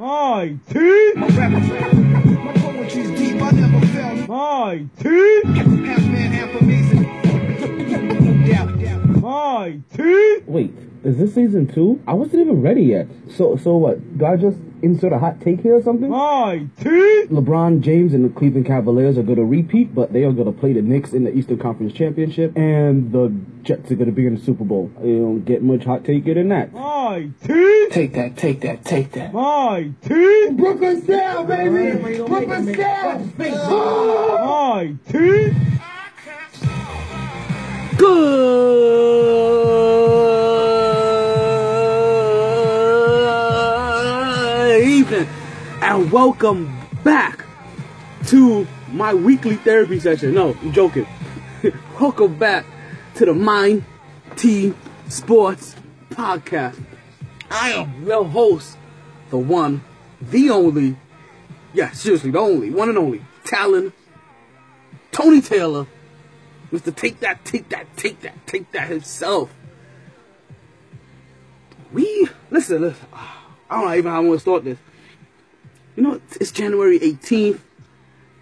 My teeth! My poetry's deep, I never felt. My teeth! Half man, half amazing. yeah, yeah. My teeth! Wait, is this season two? I wasn't even ready yet. So, so what? Do I just insert a hot take here or something? My teeth! LeBron James and the Cleveland Cavaliers are going to repeat, but they are going to play the Knicks in the Eastern Conference Championship, and the Jets are going to be in the Super Bowl. You don't get much hot taker than that. My teeth! Take that, take that, take that. My teeth! Brooklyn style, baby! Brooklyn style! Ah! My teeth! Good and welcome back to my weekly therapy session. No, I'm joking. welcome back to the Mind T Sports Podcast. I am your host, the one, the only, yeah, seriously, the only, one and only, Talon, Tony Taylor, Mr. Take That, Take That, Take That, Take That himself. We, listen, listen, I don't even know how I'm gonna start this. You know, it's January 18th,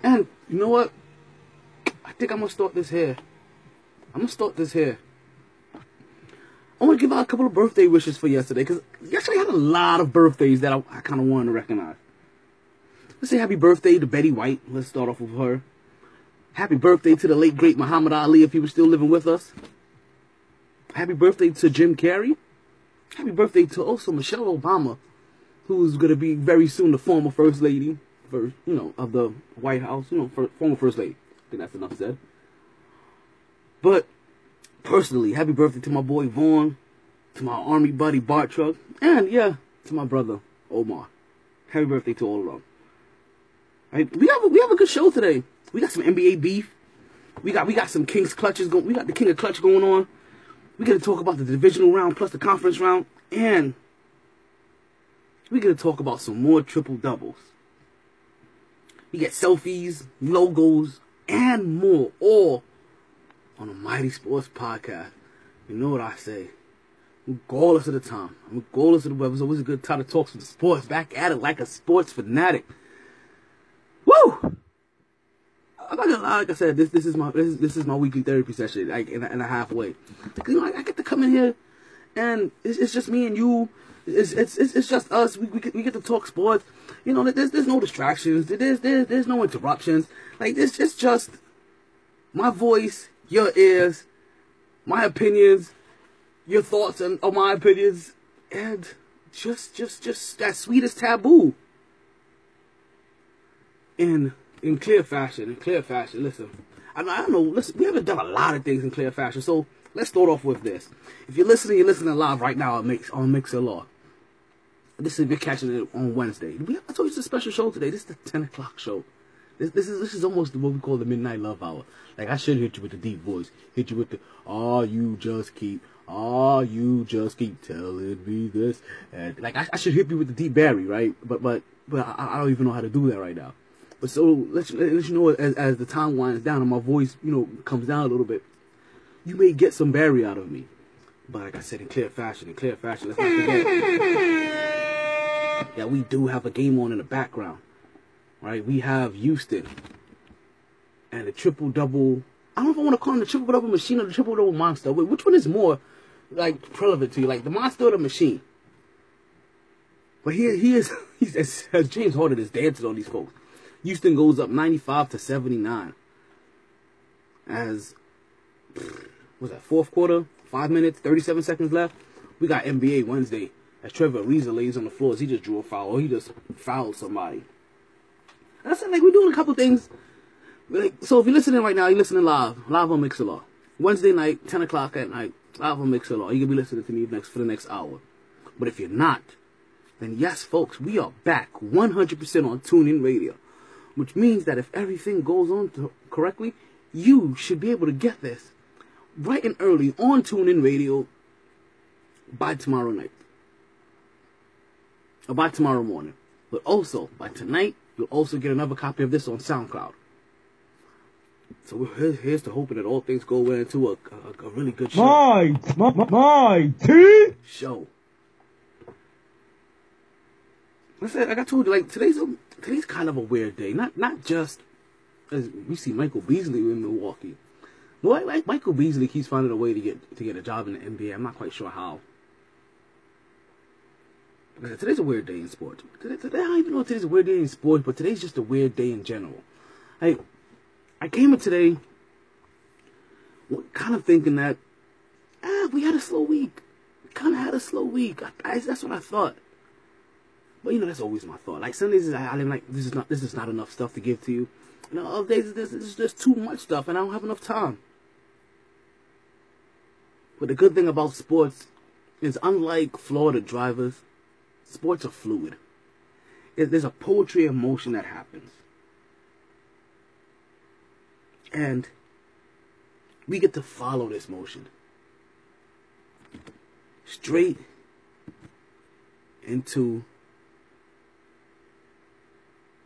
and you know what? I think I'm gonna start this here. I'm gonna start this here. I want to give out a couple of birthday wishes for yesterday because yesterday had a lot of birthdays that I, I kind of wanted to recognize. Let's say happy birthday to Betty White. Let's start off with her. Happy birthday to the late great Muhammad Ali if he was still living with us. Happy birthday to Jim Carrey. Happy birthday to also Michelle Obama, who's going to be very soon the former first lady, first, you know, of the White House. You know, for, former first lady. I think that's enough said. But personally, happy birthday to my boy Vaughn, to my army buddy Bart Truck, and yeah, to my brother Omar. Happy birthday to all of them. We have a, we have a good show today. We got some NBA beef. We got we got some Kings clutches going. We got the King of Clutch going on. We got to talk about the divisional round plus the conference round, and we got to talk about some more triple doubles. We get selfies, logos, and more, all on the MyT Sports Podcast. You know what I say? Regardless of the time, I'm regardless of the weather, it's always a good time to talk some sports. Back at it like a sports fanatic. Woo! I'm not gonna lie, like I said, this this is my this is, this is my weekly therapy session, like in a, in a halfway. You know, I, I get to come in here, and it's, it's just me and you. It's it's it's, just us. We, we get, we get to talk sports. You know, there's there's no distractions. There's there's there's no interruptions. Like this, it's just my voice, your ears, my opinions, your thoughts and on my opinions, and just just just that sweetest taboo. In in clear fashion, in clear fashion. Listen, I, I don't know. Listen, we haven't done a lot of things in clear fashion, so let's start off with this. If you're listening, you're listening live right now on Mix on Mixlr. This is you're catching it on Wednesday. We I told you it's a special show today. This is the ten o'clock show. This, this is this is almost what we call the midnight love hour. Like I should hit you with the deep voice, hit you with the ah, you just keep ah, you just keep telling me this, and like I, I should hit you with the deep Barry, right? But but but I, I don't even know how to do that right now. But so let you, let you know as, as the time winds down and my voice, you know, comes down a little bit, you may get some Barry out of me. But like I said, in clear fashion, in clear fashion, let's not forget that we do have a game on in the background, right? We have Houston and the triple double. I don't know if I want to call him the triple double machine or the triple double monster. Wait, which one is more like relevant to you, like the monster or the machine? But he he is he's as, as James Harden is dancing on these folks. Houston goes up 95 to 79. As was that fourth quarter, five minutes, 37 seconds left. We got NBA Wednesday as Trevor Ariza lays on the floor he just drew a foul or he just fouled somebody. And I said like we're doing a couple things. Like so, if you're listening right now, you're listening live, live on Mixlr Wednesday night, 10 o'clock at night, live on Mixlr You can be listening to me next for the next hour. But if you're not, then yes, folks, we are back 100% on TuneIn Radio which means that if everything goes on to, correctly, you should be able to get this bright and early on TuneIn Radio by tomorrow night. By tomorrow morning. But also, by tonight, you'll also get another copy of this on SoundCloud. So we're here's, to hoping that all things go well into a, a, a really good show. My, my, my, my show. I said, like I told you, like today's a, today's kind of a weird day. Not not just as we see Michael Beasley in Milwaukee. Well, like Michael Beasley keeps finding a way to get to get a job in the NBA. I'm not quite sure how. Today's a weird day in sports. Today, today, I don't even know if today's a weird day in sports, but today's just a weird day in general. Like, I came in today kind of thinking that, ah, we had a slow week. We Kind of had a slow week. I, I, that's what I thought. But you know, that's always my thought. Like some days I, I'm like, this is not this is not enough stuff to give to you. You know, other days there's just too much stuff, and I don't have enough time. But the good thing about sports is, unlike Florida drivers, sports are fluid. There's a poetry of motion that happens, and we get to follow this motion straight into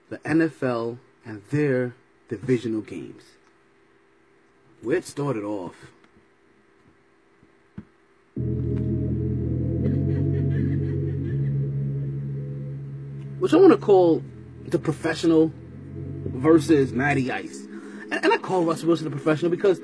the NFL and their divisional games. Where it started off. Which I want to call the professional versus Matty Ice. And, and I call Russell Wilson a professional because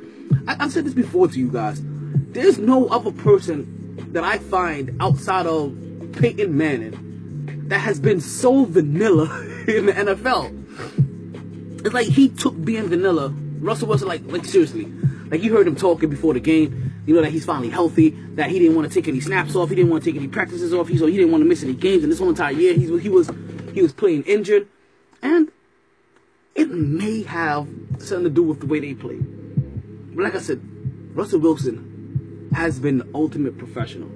I, I've said this before to you guys. There's no other person that I find outside of Peyton Manning that has been so vanilla in the NFL. It's like he took being vanilla. Russell Wilson, like, like seriously, like you heard him talking before the game. You know that he's finally healthy. That he didn't want to take any snaps off. He didn't want to take any practices off. He so he didn't want to miss any games. And this whole entire year, he was he was he was playing injured, and it may have something to do with the way they play. But like I said, Russell Wilson has been the ultimate professional.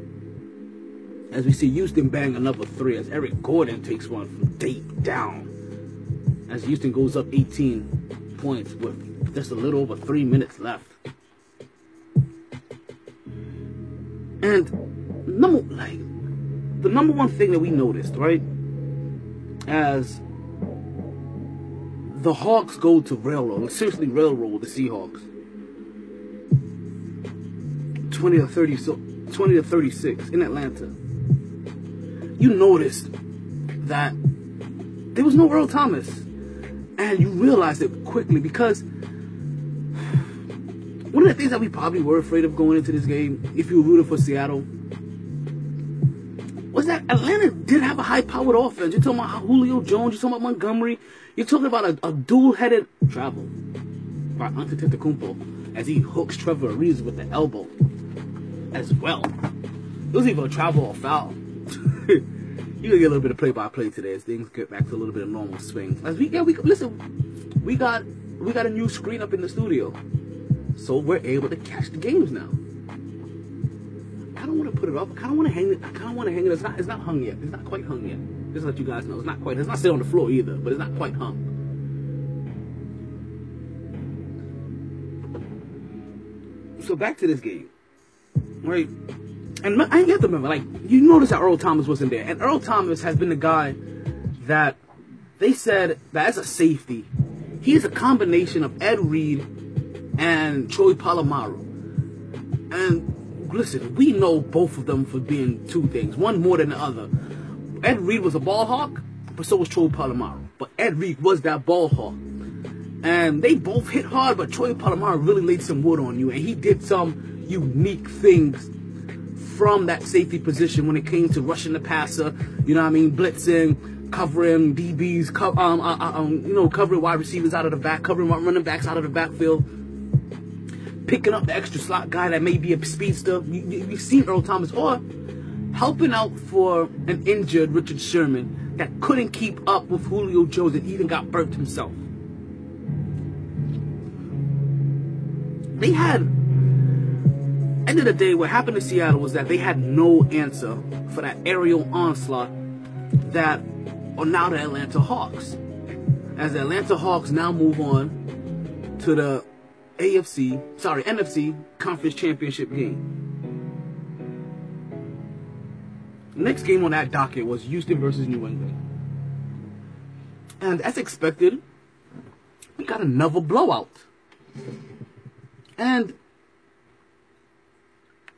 As we see Houston bang another three, as Eric Gordon takes one from deep down. As Houston goes up 18 points with just a little over three minutes left. And number like the number one thing that we noticed, right? As the Hawks go to railroad, seriously railroad the Seahawks. 20 to 30 so 20 to 36 in Atlanta. You noticed that there was no Earl Thomas. And you realized it quickly because one of the things that we probably were afraid of going into this game, if you were rooting for Seattle, Atlanta did have a high-powered offense. You're talking about Julio Jones. You're talking about Montgomery. You're talking about a, a dual-headed travel by Antetokounmpo as he hooks Trevor Ariza with the elbow as well. It was either a travel or foul. You're gonna get a little bit of play-by-play today as things get back to a little bit of normal swing. As we yeah, we listen, we got we got a new screen up in the studio, so we're able to catch the games now. I don't want to put it up. I kind of want to hang it. I kind of want to hang it. It's not. It's not hung yet. It's not quite hung yet. Just let you guys know, it's not quite. It's not sitting on the floor either, but it's not quite hung. So back to this game, right? And I have to remember, like you notice that Earl Thomas wasn't there, and Earl Thomas has been the guy that they said that as a safety, he is a combination of Ed Reed and Troy Polamalu. And listen, we know both of them for being two things, one more than the other. Ed Reed was a ball hawk, but so was Troy Polamalu. But Ed Reed was that ball hawk. And they both hit hard, but Troy Polamalu really laid some wood on you, and he did some unique things from that safety position when it came to rushing the passer. You know what I mean? Blitzing, covering DBs, co- um, uh, uh, um, you know, covering wide receivers out of the back, covering running backs out of the backfield. Picking up the extra slot guy that may be a speedster. You, you, you've seen Earl Thomas, or helping out for an injured Richard Sherman that couldn't keep up with Julio Jones and even got burped himself. They had end of the day, what happened to Seattle was that they had no answer for that aerial onslaught that are now the Atlanta Hawks. As the Atlanta Hawks now move on to the AFC, sorry, NFC Conference Championship game. Next game on that docket was Houston versus New England. And as expected, we got another blowout. And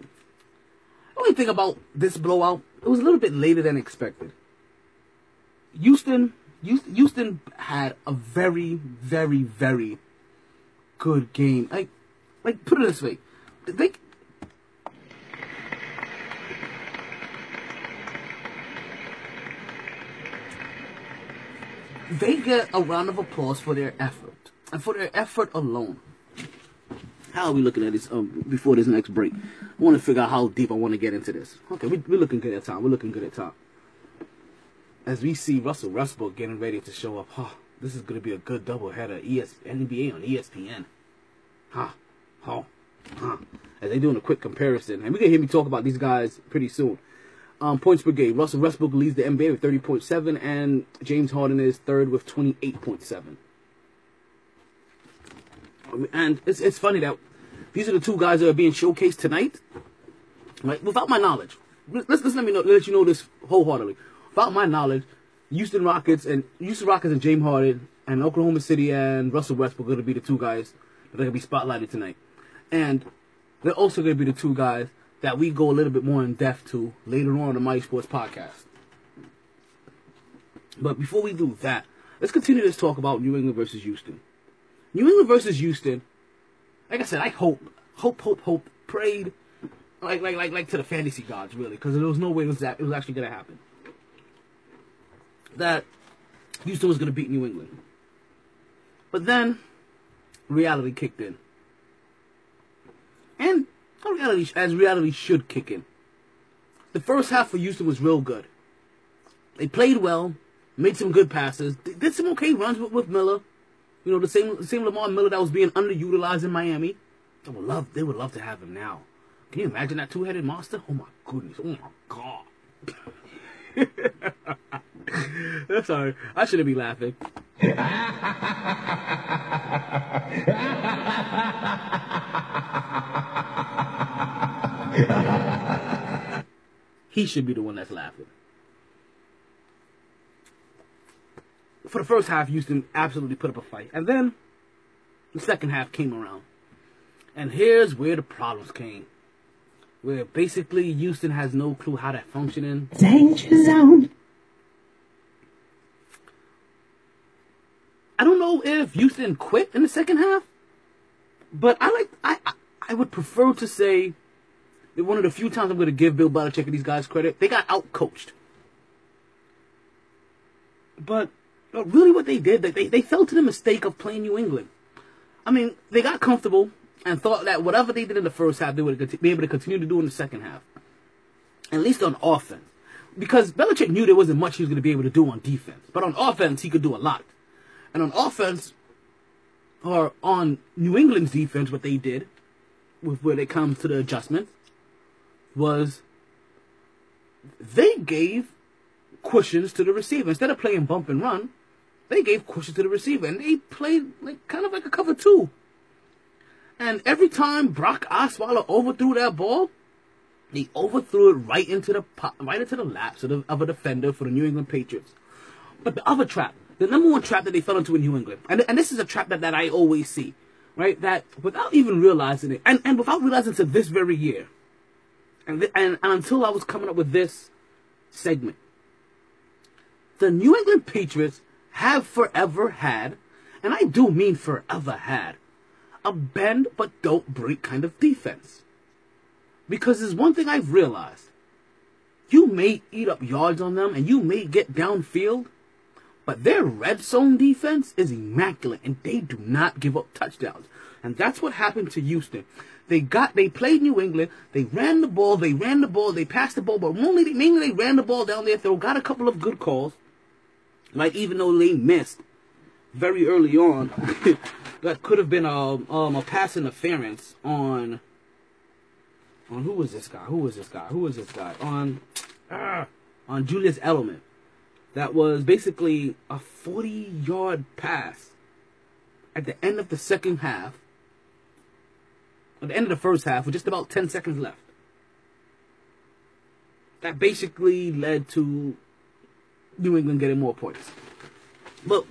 the only thing about this blowout, it was a little bit later than expected. Houston, Houston, had a very, very, very good game. Like, like put it this way, they. They get a round of applause for their effort, and for their effort alone. How are we looking at this um, before this next break? I want to figure out how deep I want to get into this. Okay, we, we're looking good at time. We're looking good at time as we see Russell Westbrook getting ready to show up, huh, this is going to be a good doubleheader. ES, NBA on ESPN. Huh, huh, huh. As they doing a quick comparison. And we're going to hear me talk about these guys pretty soon. Um, points per game. Russell Westbrook leads the NBA with 30.7, and James Harden is third with 28.7. And it's, it's funny that these are the two guys that are being showcased tonight, right? Without my knowledge. Let's, let's let me know, let you know this wholeheartedly without my knowledge, Houston Rockets and Houston Rockets and James Harden and Oklahoma City and Russell Westbrook are going to be the two guys that are going to be spotlighted tonight. And they're also going to be the two guys that we go a little bit more in depth to later on in the MyT Sports podcast. But before we do that, let's continue this talk about New England versus Houston. New England versus Houston, like I said, I hope, hope, hope, hope, prayed, like, like, like, like to the fantasy gods, really, because there was no way it was, that, it was actually going to happen that Houston was going to beat New England. But then reality kicked in. And reality, as reality should kick in. The first half for Houston was real good. They played well, made some good passes, did some okay runs with, with Miller. You know, the same same Lamar Miller that was being underutilized in Miami. They would love they would love to have him now. Can you imagine that two headed monster? Oh my goodness. Oh my god. I'm sorry. I shouldn't be laughing. he should be the one that's laughing. For the first half, Houston absolutely put up a fight. And then the second half came around. And here's where the problems came. Where basically Houston has no clue how to function in. Danger zone. I don't know if Houston quit in the second half, but I like I I, would prefer to say that one of the few times I'm going to give Bill Belichick and these guys credit, they got outcoached. But uh, really, what they did, they they fell to the mistake of playing New England. I mean, they got comfortable and thought that whatever they did in the first half, they would be able to continue to do in the second half, at least on offense. Because Belichick knew there wasn't much he was going to be able to do on defense, but on offense he could do a lot. And on offense, or on New England's defense, what they did, with when it comes to the adjustment, was they gave cushions to the receiver. Instead of playing bump and run, they gave cushions to the receiver. And they played like kind of like a cover two. And every time Brock Osweiler overthrew that ball, he overthrew it right into the right into the laps of, the, of a defender for the New England Patriots. But the other trap, the number one trap that they fell into in New England, and, and this is a trap that, that I always see, right? That without even realizing it, and, and without realizing to this very year, and, th- and, and until I was coming up with this segment, the New England Patriots have forever had, and I do mean forever had, a bend but don't break kind of defense. Because there's one thing I've realized. You may eat up yards on them and you may get downfield, but their red zone defense is immaculate and they do not give up touchdowns. And that's what happened to Houston. They got, they played New England, they ran the ball, they ran the ball, they passed the ball, but mainly, mainly they ran the ball down their throat, got a couple of good calls. Like even though they missed very early on, that could have been a, um, a pass interference on, on who was this guy? Who was this guy? Who was this guy? On, uh, on Julius Edelman that was basically a 40 yard pass at the end of the second half, at the end of the first half, with just about 10 seconds left. That basically led to New England getting more points. But,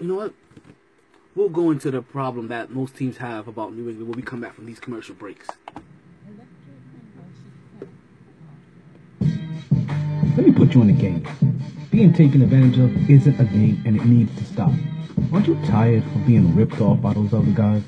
you know what? we'll go into the problem that most teams have about New England when we come back from these commercial breaks. Let me put you in the game. Being taken advantage of isn't a game and it needs to stop. Aren't you tired of being ripped off by those other guys?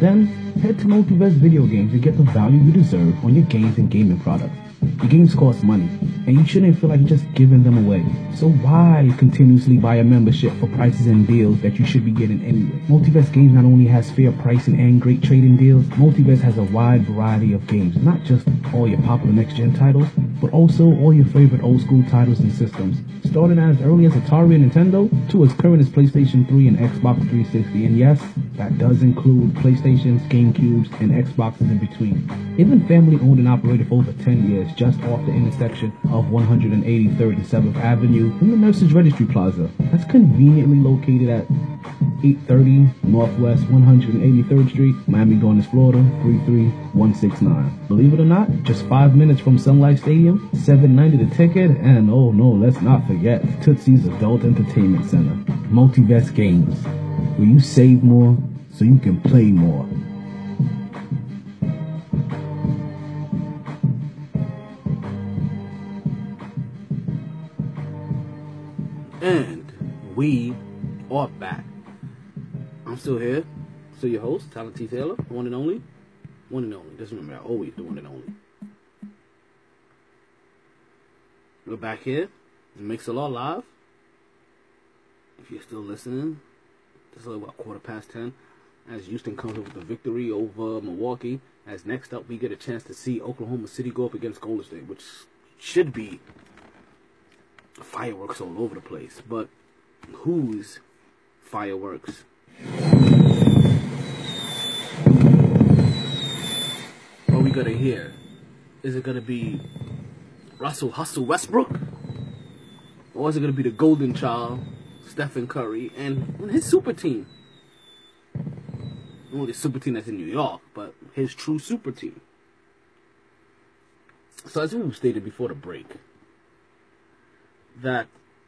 Then head to Multiverse Video Games and get the value you deserve on your games and gaming products. Your games cost money, and you shouldn't feel like you're just giving them away. So why continuously buy a membership for prices and deals that you should be getting anyway? Multiverse Games not only has fair pricing and great trading deals, Multiverse has a wide variety of games, not just all your popular next-gen titles, but also all your favorite old-school titles and systems, starting as early as Atari and Nintendo to as current as PlayStation 3 and Xbox 360. And yes, that does include PlayStations, GameCubes, and Xboxes in between. Even family-owned and operated for over 10 years, just off the intersection of 183rd and 7th Avenue in the Nurses Registry Plaza. That's conveniently located at 830 Northwest 183rd Street, Miami Gardens, Florida 33169. Believe it or not, just five minutes from Sun Life Stadium, 790 the ticket, and oh no, let's not forget Tootsie's Adult Entertainment Center. Multiverse Games, where you save more so you can play more. And we are back. I'm still here. Still your host, Talent T. Taylor, one and only. One and only. Just remember, always the one and only. We're back here. Mixlr live. If you're still listening, it's about quarter past ten. As Houston comes up with the victory over Milwaukee. As next up, we get a chance to see Oklahoma City go up against Golden State, which should be fireworks all over the place. But whose fireworks? Are we gonna hear? Is it gonna be Russell Hustle Westbrook? Or is it gonna be the golden child, Stephen Curry, and his super team? Only the super team that's in New York, but his true super team. So as we stated before the break, that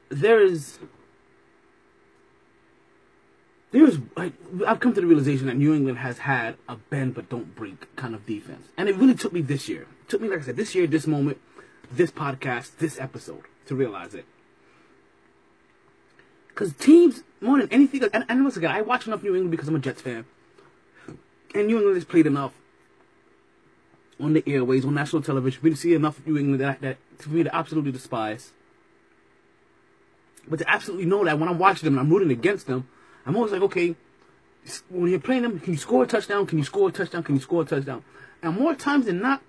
there is there's like I've come to the realization that New England has had a bend but don't break kind of defense, and it really took me this year. It took me, like I said, this year, this moment, this podcast, this episode to realize it. Because teams more than anything, and, and once again, I watch enough New England because I'm a Jets fan, and New England has played enough on the airways, on national television. We see enough of New England that, that for me to absolutely despise. But to absolutely know that when I'm watching them and I'm rooting against them, I'm always like, okay, when you're playing them, can you score a touchdown? Can you score a touchdown? Can you score a touchdown? And more times than not,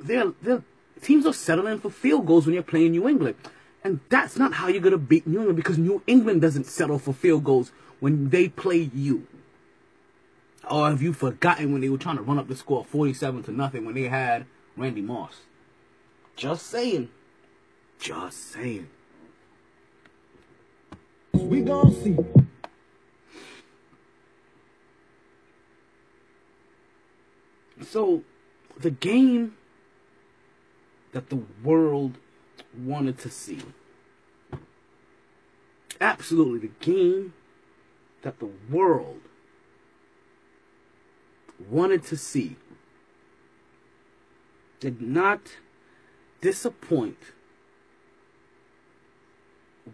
they're, they're, teams are settling for field goals when you're playing New England. And that's not how you're going to beat New England because New England doesn't settle for field goals when they play you. Or have you forgotten when they were trying to run up the score 47 to nothing when they had Randy Moss? Just saying. Just saying. We gon' see. So, the game that the world wanted to see. Absolutely, the game that the world wanted to see did not disappoint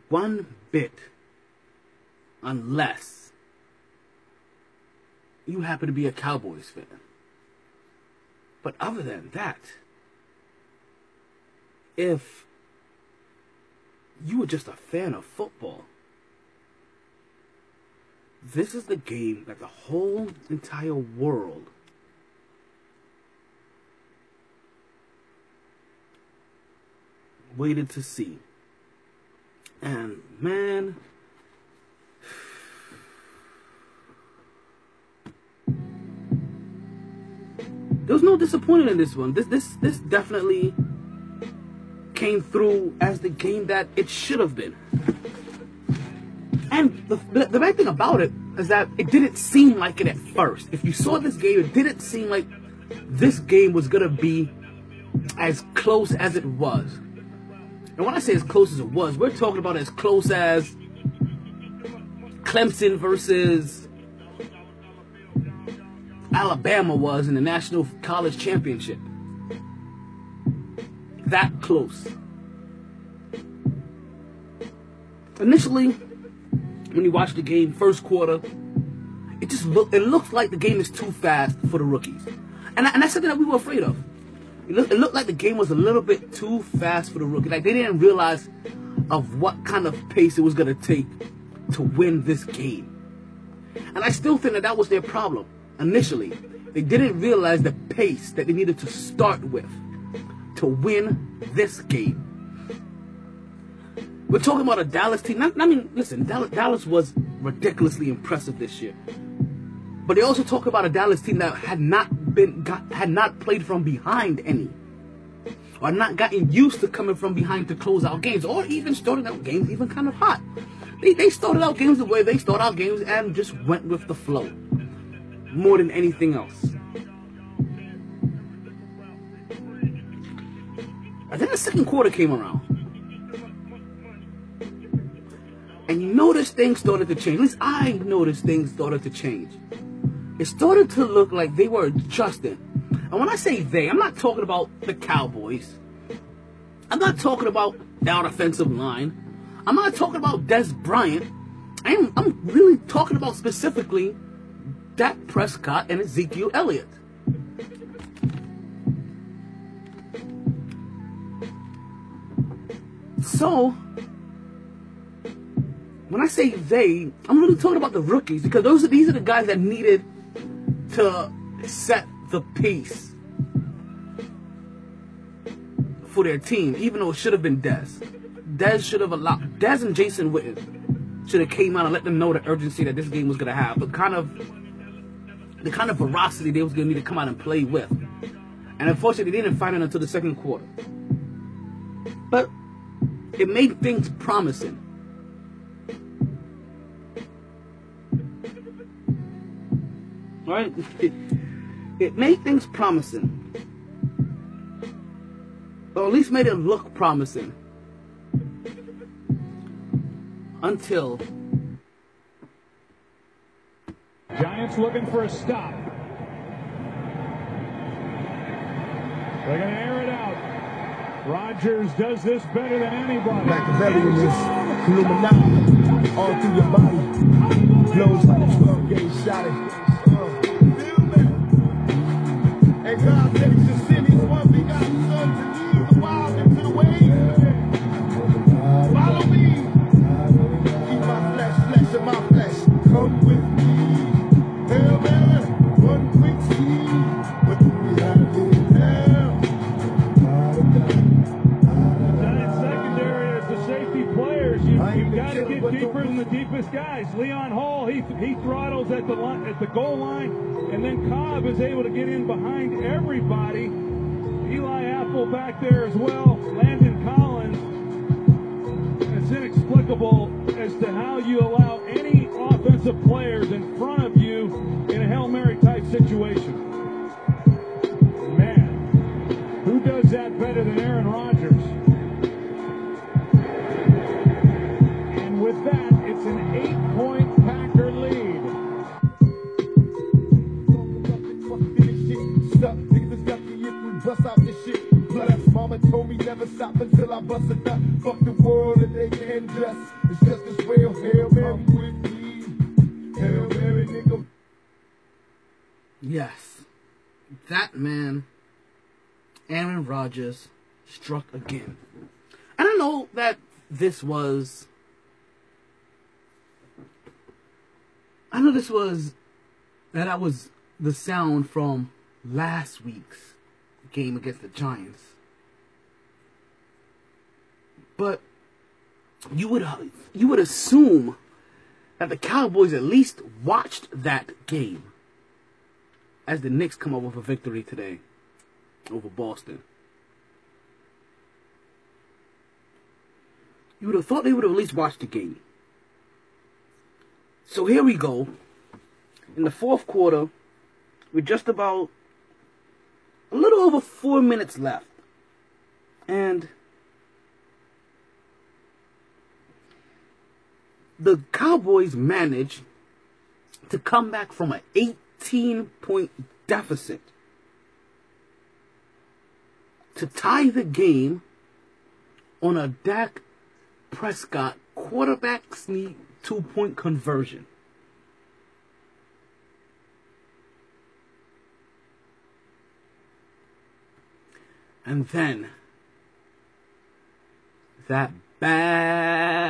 one bit unless you happen to be a Cowboys fan. But other than that, if you were just a fan of football, this is the game that the whole entire world waited to see. And man, there was no disappointment in this one. This this this definitely came through as the game that it should have been. And the, the, bad thing about it is that it didn't seem like it at first. If you saw this game, it didn't seem like this game was gonna be as close as it was. And when I say as close as it was, we're talking about as close as Clemson versus Alabama was in the National College Championship. That close. Initially, when you watch the game, first quarter, it just look it looks like the game is too fast for the rookies, and, and that's something that we were afraid of. It looked, it looked like the game was a little bit too fast for the rookies. Like they didn't realize of what kind of pace it was going to take to win this game. And I still think that that was their problem initially. They didn't realize the pace that they needed to start with to win this game. We're talking about a Dallas team. I mean, listen, Dallas, Dallas was ridiculously impressive this year. But they also talk about a Dallas team that had not been got, had not played from behind any, or not gotten used to coming from behind to close out games, or even starting out games even kind of hot. They they started out games the way they start out games and just went with the flow more than anything else. And then the second quarter came around. And you noticed things started to change. At least I noticed things started to change. It started to look like they were adjusting. And when I say they, I'm not talking about the Cowboys. I'm not talking about our offensive line. I'm not talking about Dez Bryant. I'm, I'm really talking about specifically Dak Prescott and Ezekiel Elliott. So, when I say they, I'm really talking about the rookies because those are these are the guys that needed to set the pace for their team, even though it should have been Dez. Dez should have allowed Dez and Jason Witten should have came out and let them know the urgency that this game was gonna have, the kind of the kind of ferocity they was gonna need to come out and play with. And unfortunately they didn't find it until the second quarter. But it made things promising. Right? It, made things promising. Or at least made it look promising. Until Giants looking for a stop. They're going to air it out. Rodgers does this better than anybody. Is Illuminati all through your body. Flows like a 12 gauge shot. And oh, God takes guys. Leon Hall, he he throttles at the at the goal line, and then Cobb is able to get in behind everybody. Eli Apple back there as well. Landon Collins. It's inexplicable as to how you allow any offensive players in front of stop until I bust a nut. Fuck the world and they can dress. It's just. Yes, that man, Aaron Rodgers, struck again. I don't know that this was. I know this was. That that was the sound from last week's game against the Giants. But you would you would assume that the Cowboys at least watched that game as the Knicks come up with a victory today over Boston. You would have thought they would have at least watched the game. So here we go. In the fourth quarter, with just about a little over four minutes left. And the Cowboys managed to come back from an 18 point deficit to tie the game on a Dak Prescott quarterback sneak two point conversion. And then that bad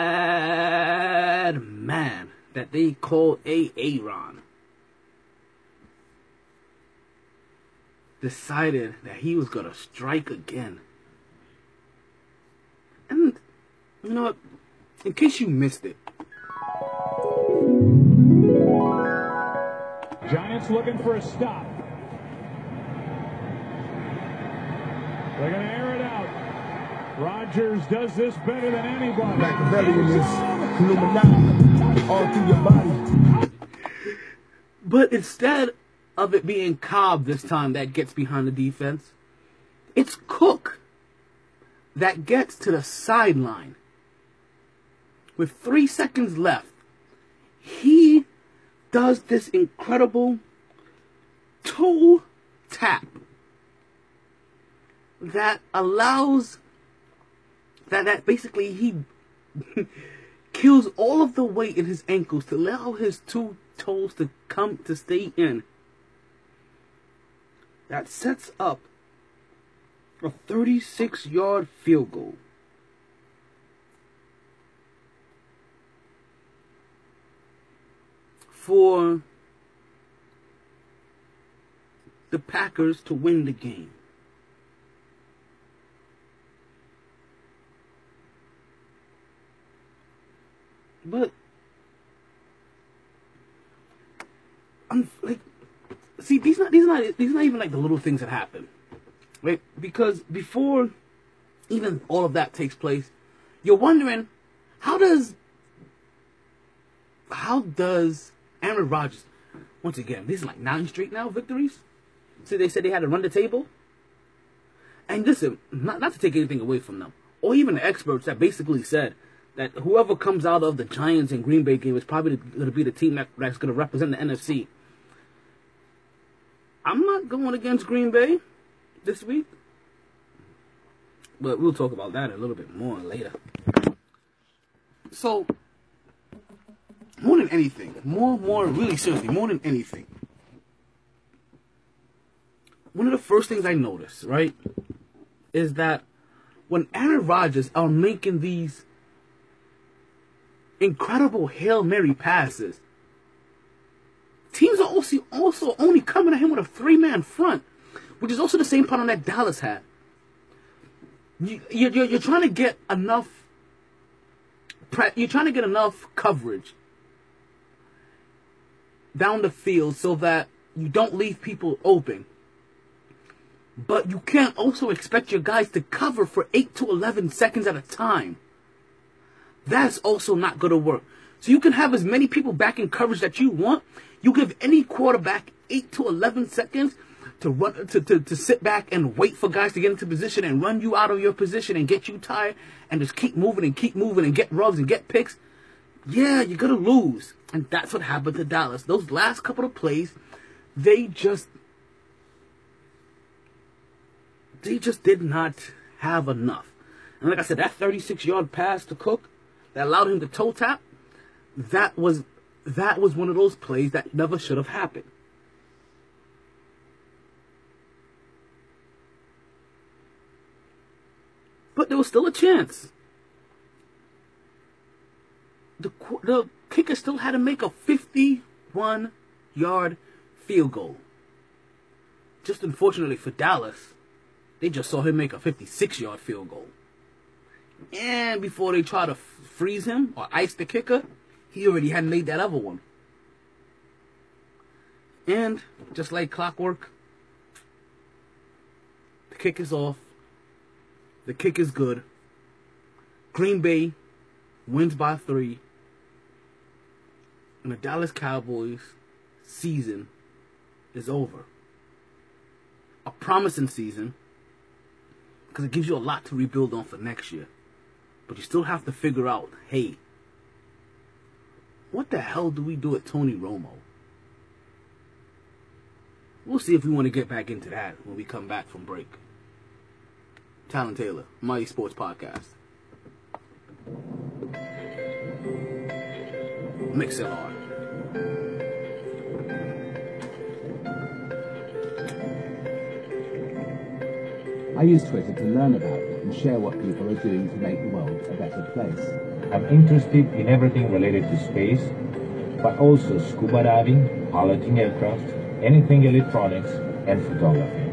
man that they call A. Aaron decided that he was gonna strike again. And you know what? In case you missed it, Giants looking for a stop. They're going to air it out. Rodgers does this better than anybody. Machiavellian is Illuminati all through your body. but instead of it being Cobb this time that gets behind the defense, it's Cook that gets to the sideline with three seconds left. He does this incredible toe tap that allows that that basically he kills all of the weight in his ankles to allow his two toes to come to stay in. That sets up a 36 yard field goal. For the Packers to win the game. But I'm like, see, these not these not these not even like the little things that happen, right? Because before even all of that takes place, you're wondering how does how does Aaron Rodgers once again this is like nine straight now victories. See, they said they had to run the table. And listen, not not to take anything away from them, or even the experts that basically said that whoever comes out of the Giants and Green Bay game is probably going to be the team that, that's going to represent the NFC. I'm not going against Green Bay this week, but we'll talk about that a little bit more later. So, more than anything, more, more, really seriously, more than anything, one of the first things I noticed, right, is that when Aaron Rodgers are making these incredible Hail Mary passes. Teams are also, also only coming at him with a three man front, which is also the same pattern that Dallas had. You, you're, you're trying to get enough. You're trying to get enough coverage down the field so that you don't leave people open. But you can't also expect your guys to cover for 8 to 11 seconds at a time. That's also not going to work. So you can have as many people back in coverage that you want. You give any quarterback 8 to 11 seconds to run to, to, to sit back and wait for guys to get into position and run you out of your position and get you tired and just keep moving and keep moving and get rubs and get picks. Yeah, you're going to lose. And that's what happened to Dallas. Those last couple of plays, they just they just did not have enough. And like I said, that 36 yard pass to Cook that allowed him to toe tap, that was that was one of those plays that never should have happened. But there was still a chance. The the kicker still had to make a 51 yard field goal. Just unfortunately for Dallas, they just saw him make a 56 yard field goal. And before they try to freeze him or ice the kicker, he already had made that other one. And just like clockwork, the kick is off. The kick is good. Green Bay wins by three. And the Dallas Cowboys season is over. A promising season because it gives you a lot to rebuild on for next year. But you still have to figure out, hey, what the hell do we do at Tony Romo? we'll see if we want to get back into that when we come back from break. Talon Taylor, MyT Sports Podcast. MixLR. I use Twitter to learn about it and share what people are doing to make the world a better place. I'm interested in everything related to space, but also scuba diving, piloting aircraft, anything electronics, and photography.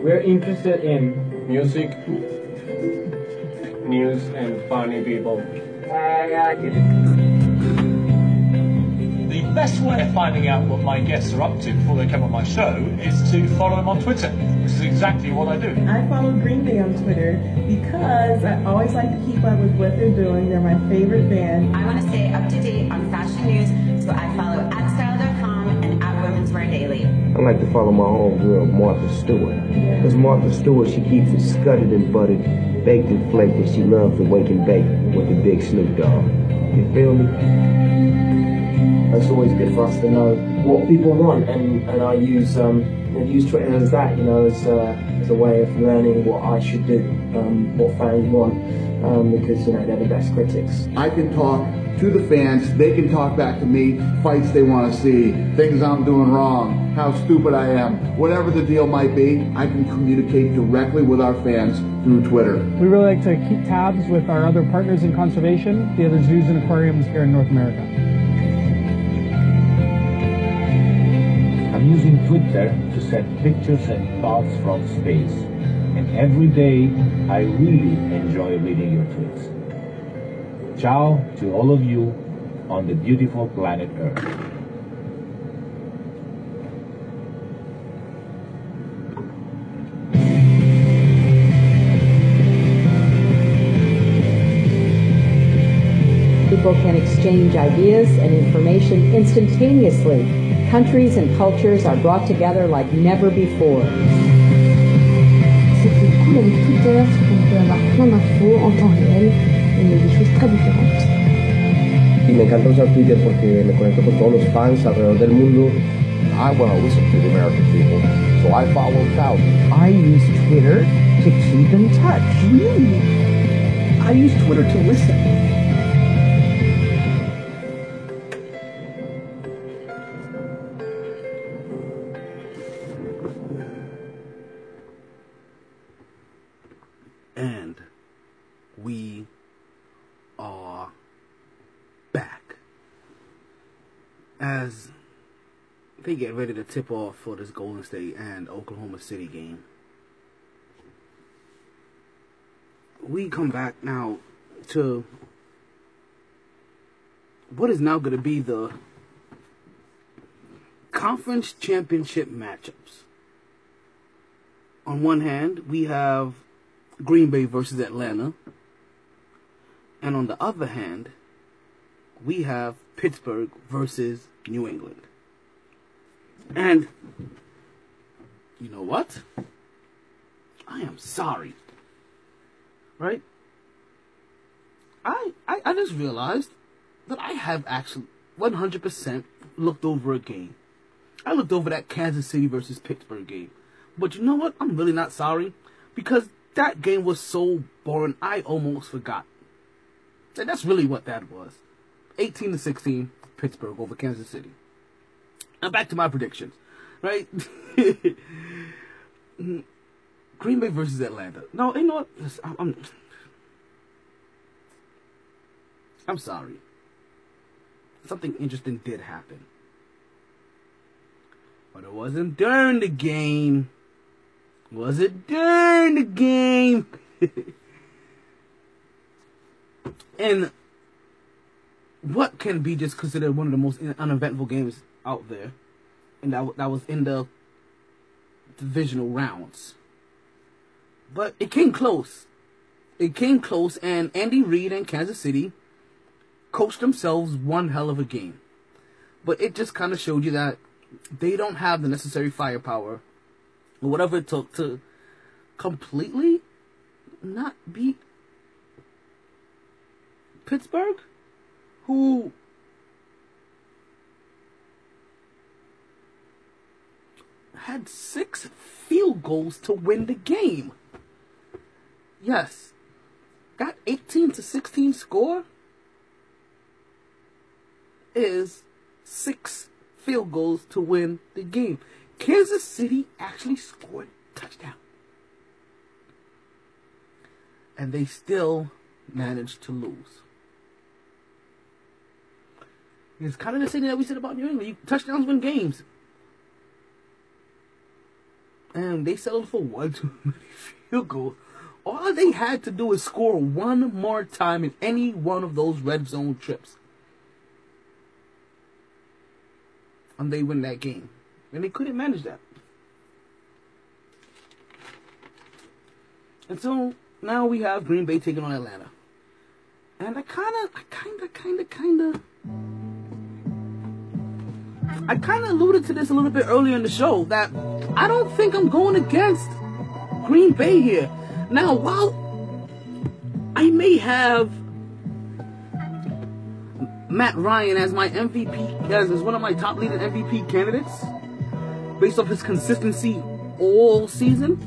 We're interested in music, news, and funny people. The best way of finding out what my guests are up to before they come on my show is to follow them on Twitter, which is exactly what I do. I follow Green Day on Twitter because I always like to keep up with what they're doing. They're my favorite band. I want to stay up to date on fashion news, so I follow at style.com and at Women's Wear Daily. I like to follow my homegirl, Martha Stewart. Because Martha Stewart, she keeps it scudded and buttered, baked and flaked, and she loves to wake and bake with the big Snoop Dogg. You feel me? It's always good for us to know what people want, and, and I use um, I use Twitter as that, you know, as, uh, as a way of learning what I should do, um, what fans want, um, because you know they're the best critics. I can talk to the fans, they can talk back to me, fights they want to see, things I'm doing wrong, how stupid I am, whatever the deal might be, I can communicate directly with our fans through Twitter. We really like to keep tabs with our other partners in conservation, the other zoos and aquariums here in North America. Using Twitter to send pictures and thoughts from space. And every day, I really enjoy reading your tweets. Ciao to all of you on the beautiful planet Earth. Can exchange ideas and information instantaneously. Countries and cultures are brought together like never before. Ce cool avec Twitter, c'est qu'on peut avoir plein d'infos en temps réel et des choses très différentes. Y me encanta usar Twitter porque me conecto con todos los fans alrededor del mundo. I want to listen to the American people, so I follow Cal. I use Twitter to keep in touch. Really? I use Twitter to listen. They get ready to tip off for this Golden State and Oklahoma City game, we come back now to what is now going to be the conference championship matchups. On one hand, we have Green Bay versus Atlanta. And on the other hand, we have Pittsburgh versus New England. And you know what? I am sorry. Right? I, I, I just realized that I have actually 100% looked over a game. I looked over that Kansas City versus Pittsburgh game. But you know what? I'm really not sorry because that game was so boring. I almost forgot. And that's really what that was. 18 to 16, Pittsburgh over Kansas City. Back to my predictions, right? Green Bay versus Atlanta. No, you know what? I'm, I'm, I'm sorry. Something interesting did happen. But it wasn't during the game. Was it during the game? and what can be just considered one of the most uneventful games out there, and that that was in the divisional rounds. But it came close. It came close, and Andy Reid and Kansas City coached themselves one hell of a game. But it just kind of showed you that they don't have the necessary firepower or whatever it took to completely not beat Pittsburgh, who had six field goals to win the game. Yes. That 18 to 16 score is six field goals to win the game. Kansas City actually scored a touchdown. And they still managed to lose. It's kind of the same thing that we said about New England. Touchdowns win games. And they settled for one too many field goals. All they had to do is score one more time in any one of those red zone trips. And they win that game. And they couldn't manage that. And so now we have Green Bay taking on Atlanta. And I kind of, I kind of, kind of, kind of. I kind of alluded to this a little bit earlier in the show that I don't think I'm going against Green Bay here. Now, while I may have Matt Ryan as my MVP, as, as one of my top leading MVP candidates, based off his consistency all season,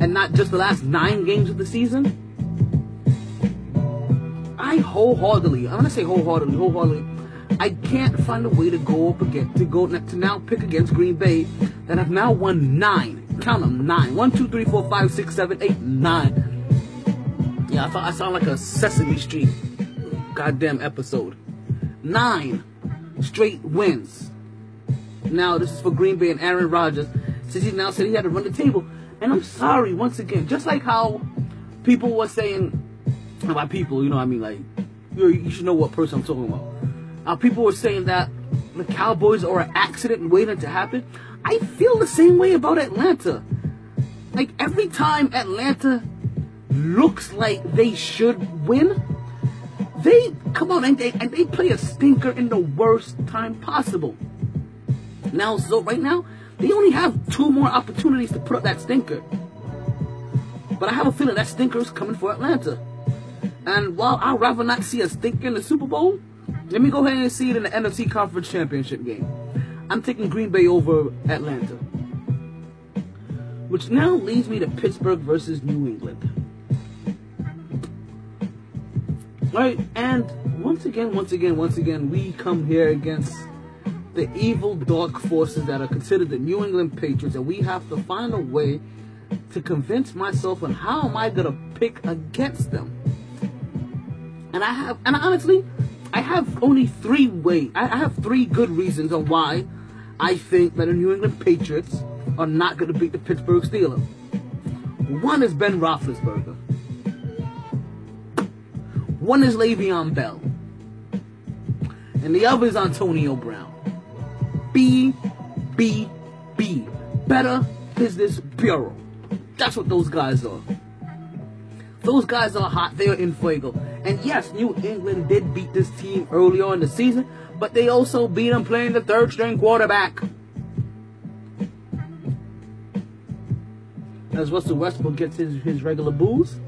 and not just the last nine games of the season, I wholeheartedly, I'm gonna say wholeheartedly, wholeheartedly, I can't find a way to go up again to go to now pick against Green Bay that have now won nine. Count them nine. One, two, three, four, five, six, seven, eight, nine. Yeah, I thought I sound like a Sesame Street goddamn episode. Nine straight wins. Now this is for Green Bay and Aaron Rodgers. Since he now said he had to run the table. And I'm sorry once again, just like how people were saying by people, you know, what I mean like you, you should know what person I'm talking about. Uh, people were saying that the Cowboys are an accident waiting to happen. I feel the same way about Atlanta. Like every time Atlanta looks like they should win, they come on and they and they play a stinker in the worst time possible. Now, so right now, they only have two more opportunities to put up that stinker. But I have a feeling that stinker is coming for Atlanta. And while I'd rather not see a stinker in the Super Bowl, let me go ahead and see it in the NFC Conference Championship game. I'm taking Green Bay over Atlanta. Which now leads me to Pittsburgh versus New England. Right, and once again, once again, once again, we come here against the evil dark forces that are considered the New England Patriots, and we have to find a way to convince myself on how am I gonna pick against them. And I have, and honestly, I have only three ways. I have three good reasons on why I think that the New England Patriots are not going to beat the Pittsburgh Steelers. One is Ben Roethlisberger. One is Le'Veon Bell. And the other is Antonio Brown. B, B, B. Better Business Bureau. That's what those guys are. Those guys are hot. They are in fuego. And yes, New England did beat this team earlier in the season, but they also beat them playing the third string quarterback. As Russell Westbrook gets his, his regular booze.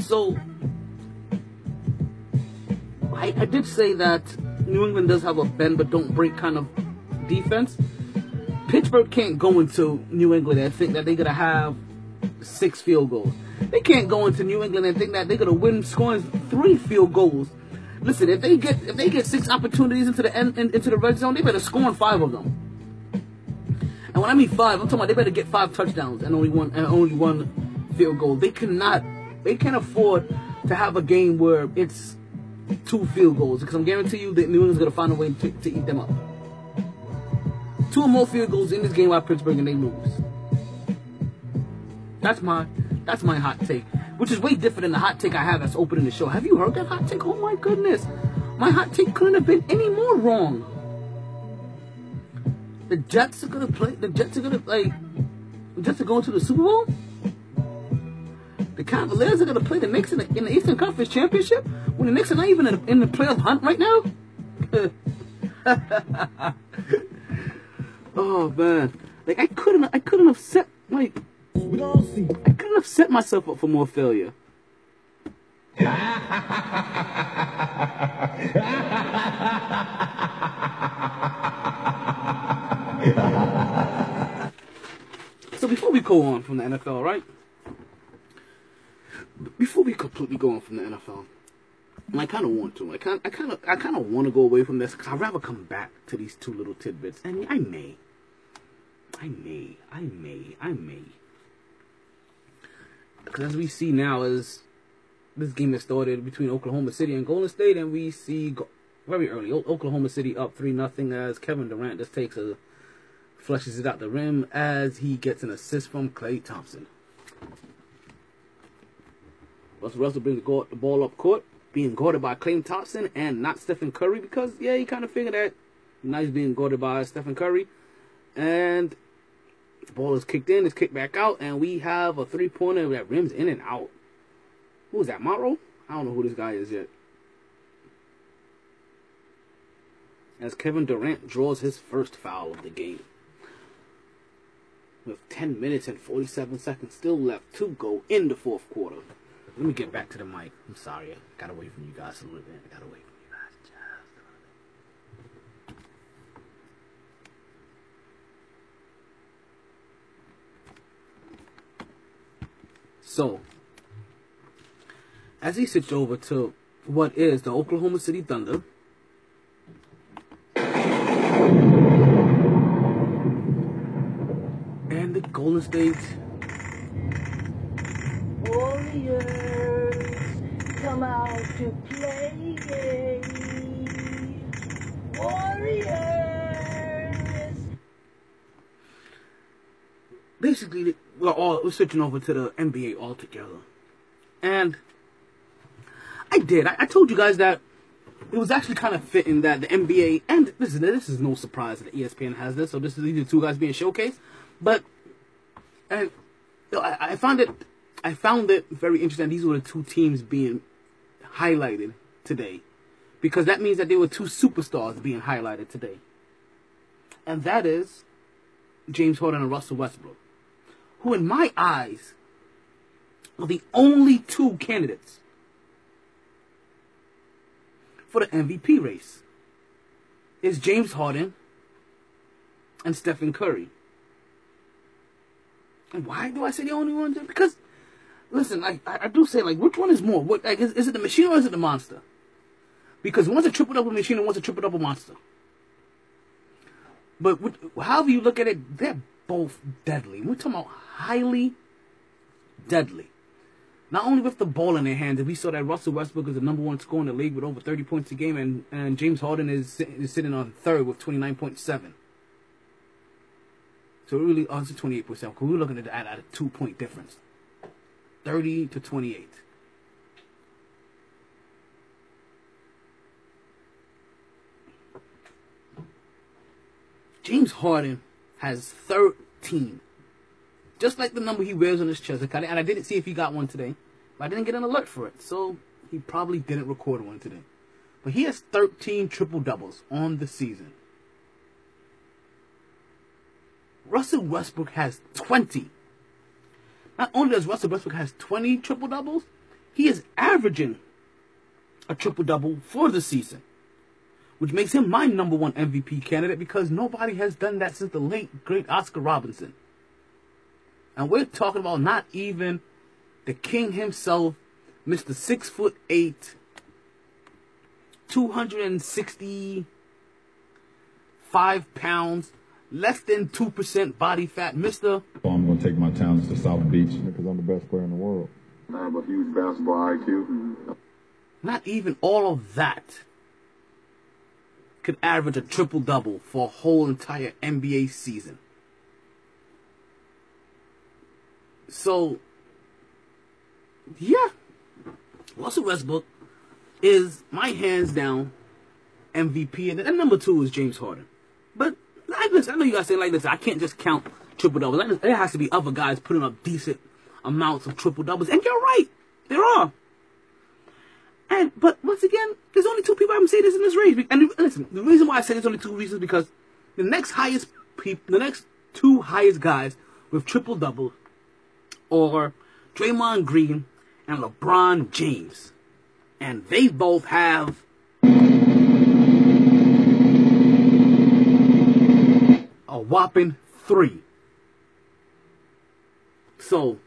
So, I, I did say that New England does have a bend but don't break kind of defense. Pittsburgh can't go into New England and think that they're gonna have six field goals. They can't go into New England and think that they're gonna win scoring three field goals. Listen, if they get if they get six opportunities into the end in, into the red zone, they better score on five of them. And when I mean five, I'm talking about they better get five touchdowns and only one and only one field goal. They cannot they can't afford to have a game where it's two field goals because I'm guarantee you that New England's gonna find a way to, to eat them up. Two or more field goals in this game by Pittsburgh and they lose. That's my that's my hot take. Which is way different than the hot take I have that's opening the show. Have you heard that hot take? Oh my goodness. My hot take couldn't have been any more wrong. The Jets are gonna play the Jets are gonna play the Jets are going to the Super Bowl? The Cavaliers are gonna play the Knicks in the, in the Eastern Conference Championship when the Knicks are not even in the, in the playoff hunt right now? Oh man, like I couldn't, I couldn't have set like. I couldn't have set myself up for more failure. So before we go on from the NFL, right? Before we completely go on from the NFL, and I kind of want to, I kind, I kind of, I kind of want to go away from this because I'd rather come back to these two little tidbits, and I may, I may, I may, I may, because as we see now, as this game has started between Oklahoma City and Golden State, and we see very early Oklahoma City up three nothing as Kevin Durant just takes a flushes it out the rim as he gets an assist from Klay Thompson. Russell Russell brings the, ball up court, being guarded by Klay Thompson and not Stephen Curry because yeah, he kind of figured that nice being guarded by Stephen Curry, and the ball is kicked in, it's kicked back out, and we have a three pointer that rims in and out. Who is that, Monroe? I don't know who this guy is yet. As Kevin Durant draws his first foul of the game. With 10 minutes and 47 seconds still left to go in the fourth quarter. Let me get back to the mic. I'm sorry. I got away from you guys a little bit. I got away from you guys just a little bit. So, as he switched over to what is the Oklahoma City Thunder, and the Golden State Warriors, come out to play. Warriors. basically we're all we're switching over to the NBA altogether. And I did. I, I told you guys that it was actually kind of fitting that the NBA and this is this is no surprise that ESPN has this. So this is these two guys being showcased, but and you know, I, I found it I found it very interesting. These were the two teams being highlighted today because that means that there were two superstars being highlighted today, and that is James Harden and Russell Westbrook, who in my eyes are the only two candidates for the MVP race is James Harden and Stephen Curry. And why do I say the only ones? Because, listen, I, I do say, like, which one is more? What, like, is, is it the machine or is it the monster? Because one's a triple double machine and one's a triple double monster. But what, however you look at it, they're both deadly. We're talking about highly deadly. Not only with the ball in their hands, we saw that Russell Westbrook is the number one scorer in the league with over 30 points a game, and, and James Harden is, is sitting on third with 29.7. So we're really, oh, it's 28%, because we're looking at, at, at a two point difference 30 to 28. James Harden has 13. Just like the number he wears on his chest. And I didn't see if he got one today. But I didn't get an alert for it. So he probably didn't record one today. But he has 13 triple doubles on the season. Russell Westbrook has 20. Not only does Russell Westbrook has 20 triple doubles, he is averaging a triple double for the season which makes him my number one MVP candidate because nobody has done that since the late great Oscar Robinson. And we're talking about not even the king himself, Mr. Six Foot Eight, 265 pounds, less than 2% body fat, Mr. So I'm going to take my talents to South Beach because I'm the best player in the world. I have a huge basketball IQ. Not even all of that could average a triple double for a whole entire NBA season. So, yeah, Russell Westbrook is my hands down MVP, and, and number two is James Harden. But I, listen, I know you guys say like this. I can't just count triple doubles. There has to be other guys putting up decent amounts of triple doubles, and you're right, there are. But once again, there's only two people I haven't seen this in this race. And listen, the reason why I say there's only two reasons because the next highest people, the next two highest guys with triple double, are Draymond Green and LeBron James, and they both have. A whopping three. So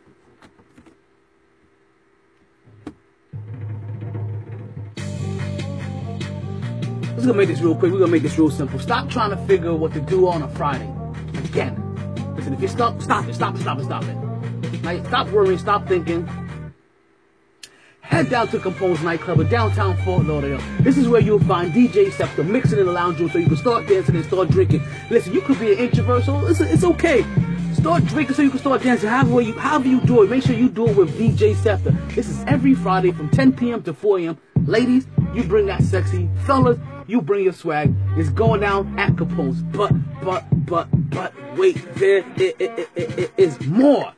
let's gonna make this real quick. We're gonna make this real simple. Stop trying to figure what to do on a Friday. Again, listen. If you stop, stop it. Stop it. Stop it. Stop it. Like, stop worrying. Stop thinking. Head down to Compose nightclub in downtown Fort Lauderdale. This is where you'll find DJ Scepter mixing in the lounge room so you can start dancing and start drinking. Listen, you could be an introvert, so it's, it's okay. Start drinking so you can start dancing. However you, however you do it, make sure you do it with DJ Scepter. This is every Friday from 10 p.m. to 4 a.m. Ladies, you bring that sexy. Fellas, you bring your swag. It's going down at Compose. But, but, but, but, wait, there it, it, it, it is more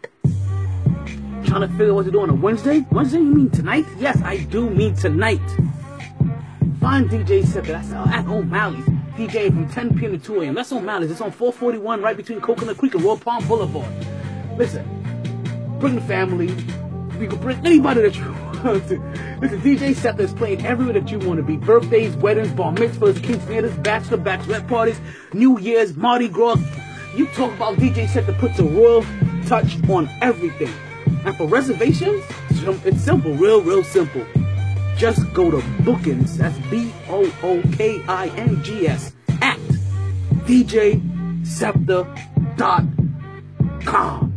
trying to figure out what to do on a Wednesday? Wednesday, you mean tonight? Yes, I do mean tonight. Find DJ Scepter. That's at O'Malley's. DJ from 10 p.m. to 2 a.m. That's O'Malley's. It's on 441 right between Coconut Creek and Royal Palm Boulevard. Listen, bring the family. You can bring anybody that you. Listen, DJ Scepter is playing everywhere that you want to be. Birthdays, weddings, bar mitzvahs, quinceañeras, bachelor, bachelorette parties, New Year's, Mardi Gras. You talk about DJ Scepter puts a royal touch on everything. And for reservations, it's simple, real, real simple. Just go to Bookings, that's B-O-O-K-I-N-G-S, at DJScepter.com.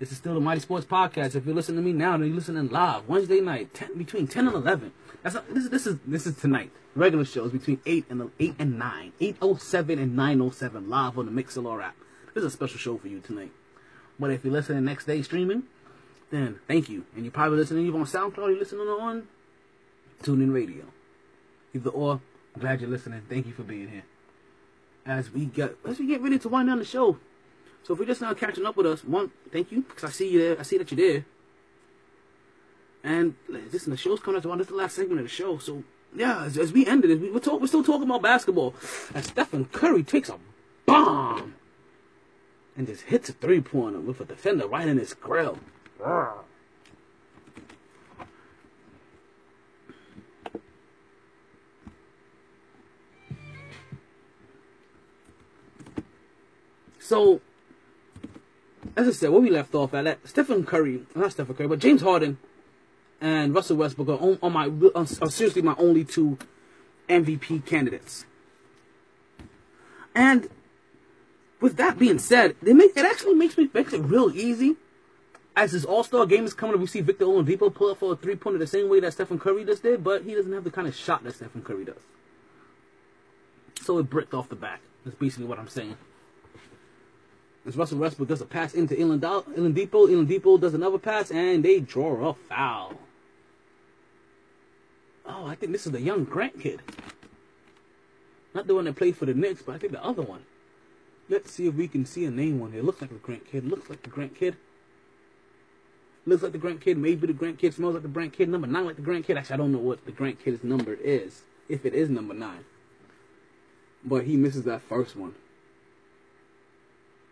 This is still the MyT Sports Podcast. If you're listening to me now, then you're listening live Wednesday night, 10, between ten and eleven. That's not, this is this is this is tonight. Regular shows between eight and eight and nine, eight oh seven and nine oh seven live on the Mixlr app. This is a special show for you tonight. But if you're listening next day streaming, then thank you. And you're probably listening either on SoundCloud you're listening on TuneIn Radio. Either or, glad you're listening. Thank you for being here as we get as we get ready to wind down the show. So if you're just now catching up with us, one, thank you because I see you there. I see that you're there. And listen, the show's coming up to one. This is the last segment of the show. So yeah, as, as we ended it, we, we're, talk, we're still talking about basketball. And Stephen Curry takes a bomb and just hits a three pointer with a defender right in his grill. So, as I said, where we left off at, that Stephen Curry, not Stephen Curry, but James Harden and Russell Westbrook are, on, my are seriously my only two MVP candidates. And with that being said, make it actually makes me makes it real easy. As this All Star game is coming up, we see Victor Oladipo pull up for a three pointer the same way that Stephen Curry just did, but he doesn't have the kind of shot that Stephen Curry does. So it bricked off the back. That's basically what I'm saying. As Russell Westbrook does a pass into Oladipo, Ilan Depot does another pass, and they draw a foul. Oh, I think this is the young Grant kid. Not the one that played for the Knicks, but I think the other one. Let's see if we can see a name on here. Looks like the Grant kid. Looks like the Grant kid. Looks like the Grant kid. Maybe the Grant kid smells like the Grant kid. Number nine like the Grant kid. Actually, I don't know what the Grant kid's number is. If it is number nine. But he misses that first one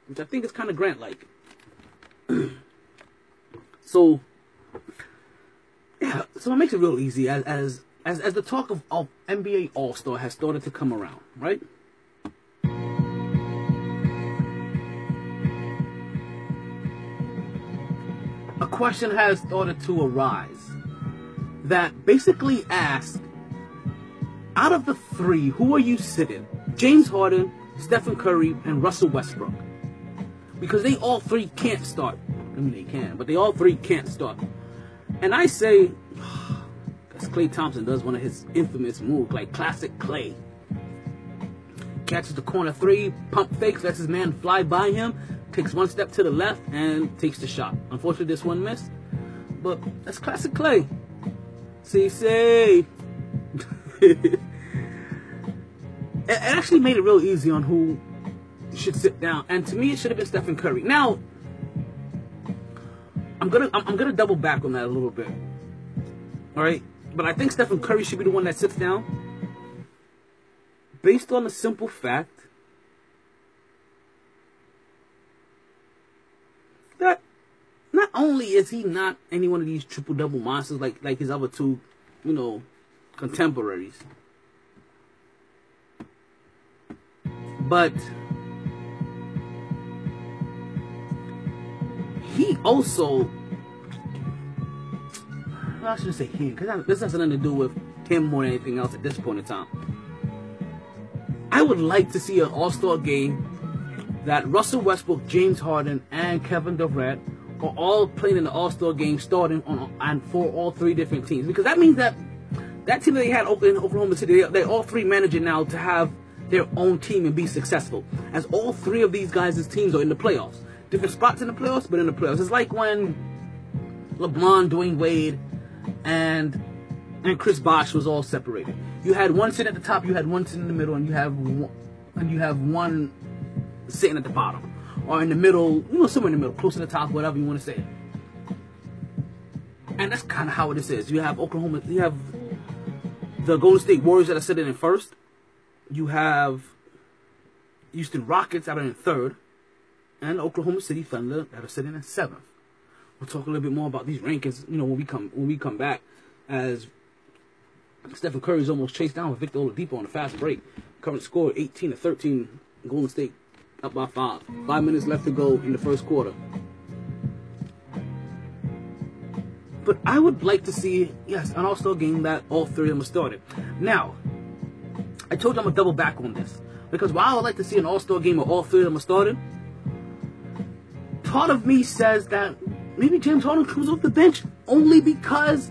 which I think is kind of Grant like. so, yeah, so it makes it real easy as as as, as the talk of, of NBA All Star has started to come around, right? A question has started to arise that basically asks out of the three, who are you sitting? James Harden, Stephen Curry, and Russell Westbrook because they all three can't start. I mean, they can, but they all three can't start. And I say, because Klay Thompson does one of his infamous moves, like classic Klay. Catches the corner three, pump fakes, lets his man fly by him, takes one step to the left, and takes the shot. Unfortunately, this one missed, but that's classic Klay. See, say. it actually made it real easy on who should sit down. And to me, it should have been Stephen Curry. Now, I'm gonna I'm gonna double back on that a little bit. All right, but I think Stephen Curry should be the one that sits down, based on the simple fact that not only is he not any one of these triple double monsters like like his other two, you know, contemporaries, but he also well, I shouldn't say him because this has nothing to do with him more than anything else at this point in time. I would like to see an All Star game that Russell Westbrook, James Harden, and Kevin Durant are all playing in the All Star game, starting on and for all three different teams, because that means that that team that they had in Oklahoma City, they, they all three managing now to have their own team and be successful. As all three of these guys' teams are in the playoffs, different spots in the playoffs, but in the playoffs. It's like when LeBron, Dwyane Wade, and and Chris Bosh was all separated. You had one sitting at the top, you had one sitting in the middle, and you have one, and you have one sitting at the bottom or in the middle, you know, somewhere in the middle, close to the top, whatever you want to say. And that's kind of how this is. You have Oklahoma, you have the Golden State Warriors that are sitting in first. You have Houston Rockets that are in third, and Oklahoma City Thunder that are sitting in seventh. We'll talk a little bit more about these rankings, you know, when we come when we come back, as Stephen Curry is almost chased down with Victor Oladipo on a fast break. Current score 18 to 13. Golden State up by five. Five minutes left to go in the first quarter. But I would like to see, yes, an all-star game that all three of them are started. Now, I told you I'm gonna double back on this. Because while I would like to see an all-star game where all three of them are started, part of me says that maybe James Harden comes off the bench only because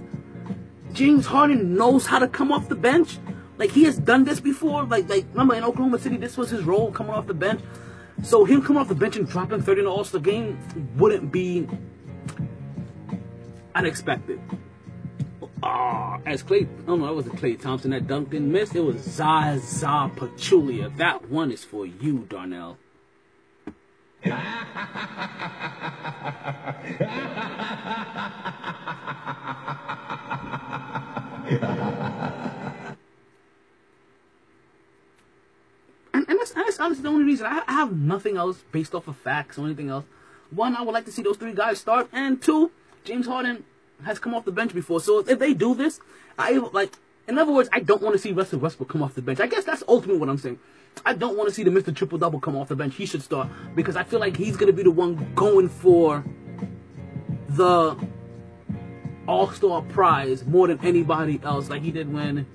James Harden knows how to come off the bench. Like he has done this before. Like like remember in Oklahoma City, this was his role coming off the bench. So him coming off the bench and dropping 30 in the All-Star game wouldn't be unexpected. Ah, as Klay, oh no, that wasn't Klay Thompson that dunked and missed. It was Zaza Pachulia. That one is for you, Darnell. And, and that's, that's honestly the only reason. I, I have nothing else based off of facts or anything else. One, I would like to see those three guys start, and two, James Harden has come off the bench before. So if they do this, I like. In other words, I don't want to see Russell Westbrook come off the bench. I guess that's ultimately what I'm saying. I don't want to see the Mr. Triple Double come off the bench. He should start because I feel like he's going to be the one going for the All Star prize more than anybody else, like he did when